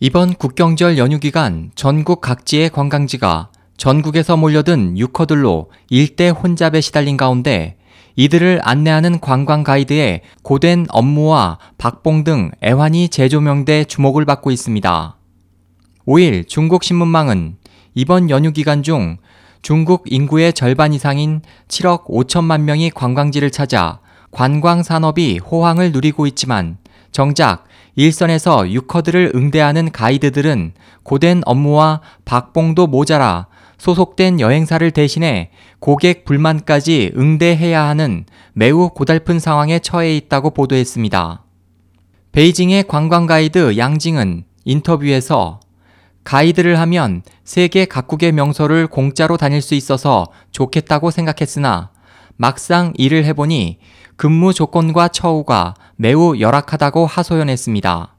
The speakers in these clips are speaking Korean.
이번 국경절 연휴 기간 전국 각지의 관광지가 전국에서 몰려든 유커들로 일대 혼잡에 시달린 가운데 이들을 안내하는 관광 가이드의 고된 업무와 박봉 등 애환이 재조명돼 주목을 받고 있습니다. 5일 중국 신문망은 이번 연휴 기간 중 중국 인구의 절반 이상인 7억 5천만 명이 관광지를 찾아 관광 산업이 호황을 누리고 있지만 정작 일선에서 유커들을 응대하는 가이드들은 고된 업무와 박봉도 모자라 소속된 여행사를 대신해 고객 불만까지 응대해야 하는 매우 고달픈 상황에 처해 있다고 보도했습니다. 베이징의 관광 가이드 양징은 인터뷰에서 가이드를 하면 세계 각국의 명소를 공짜로 다닐 수 있어서 좋겠다고 생각했으나 막상 일을 해보니 근무 조건과 처우가 매우 열악하다고 하소연했습니다.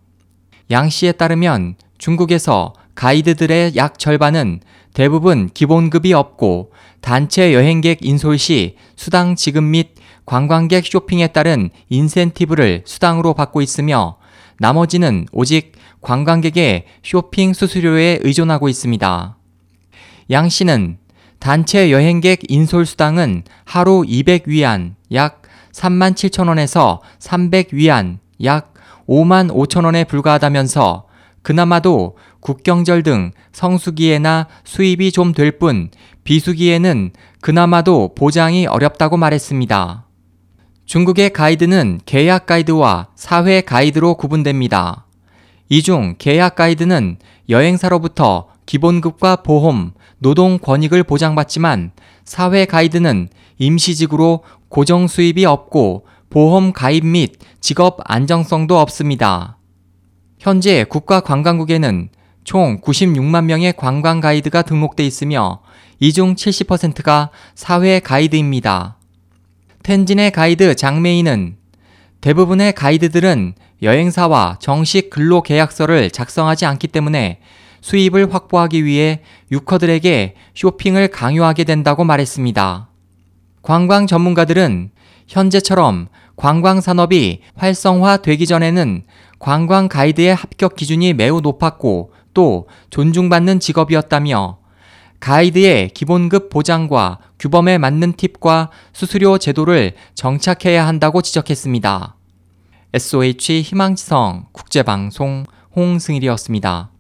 양 씨에 따르면 중국에서 가이드들의 약 절반은 대부분 기본급이 없고 단체 여행객 인솔 시 수당 지급 및 관광객 쇼핑에 따른 인센티브를 수당으로 받고 있으며 나머지는 오직 관광객의 쇼핑 수수료에 의존하고 있습니다. 양 씨는 단체 여행객 인솔 수당은 하루 200위안 약 3만 7천 원에서 300위안 약 5만 5천 원에 불과하다면서 그나마도 국경절 등 성수기에나 수입이 좀 될 뿐 비수기에는 그나마도 보장이 어렵다고 말했습니다. 중국의 가이드는 계약 가이드와 사회 가이드로 구분됩니다. 이 중 계약 가이드는 여행사로부터 기본급과 보험, 노동 권익을 보장받지만 사회 가이드는 임시직으로 고정 수입이 없고 보험 가입 및 직업 안정성도 없습니다. 현재 국가관광국에는 총 96만 명의 관광 가이드가 등록돼 있으며 이 중 70%가 사회 가이드입니다. 텐진의 가이드 장메이는 대부분의 가이드들은 여행사와 정식 근로 계약서를 작성하지 않기 때문에 수입을 확보하기 위해 유커들에게 쇼핑을 강요하게 된다고 말했습니다. 관광 전문가들은 현재처럼 관광 산업이 활성화되기 전에는 관광 가이드의 합격 기준이 매우 높았고 또 존중받는 직업이었다며 가이드의 기본급 보장과 규범에 맞는 팁과 수수료 제도를 정착해야 한다고 지적했습니다. SOH 희망지성 국제방송 홍승일이었습니다.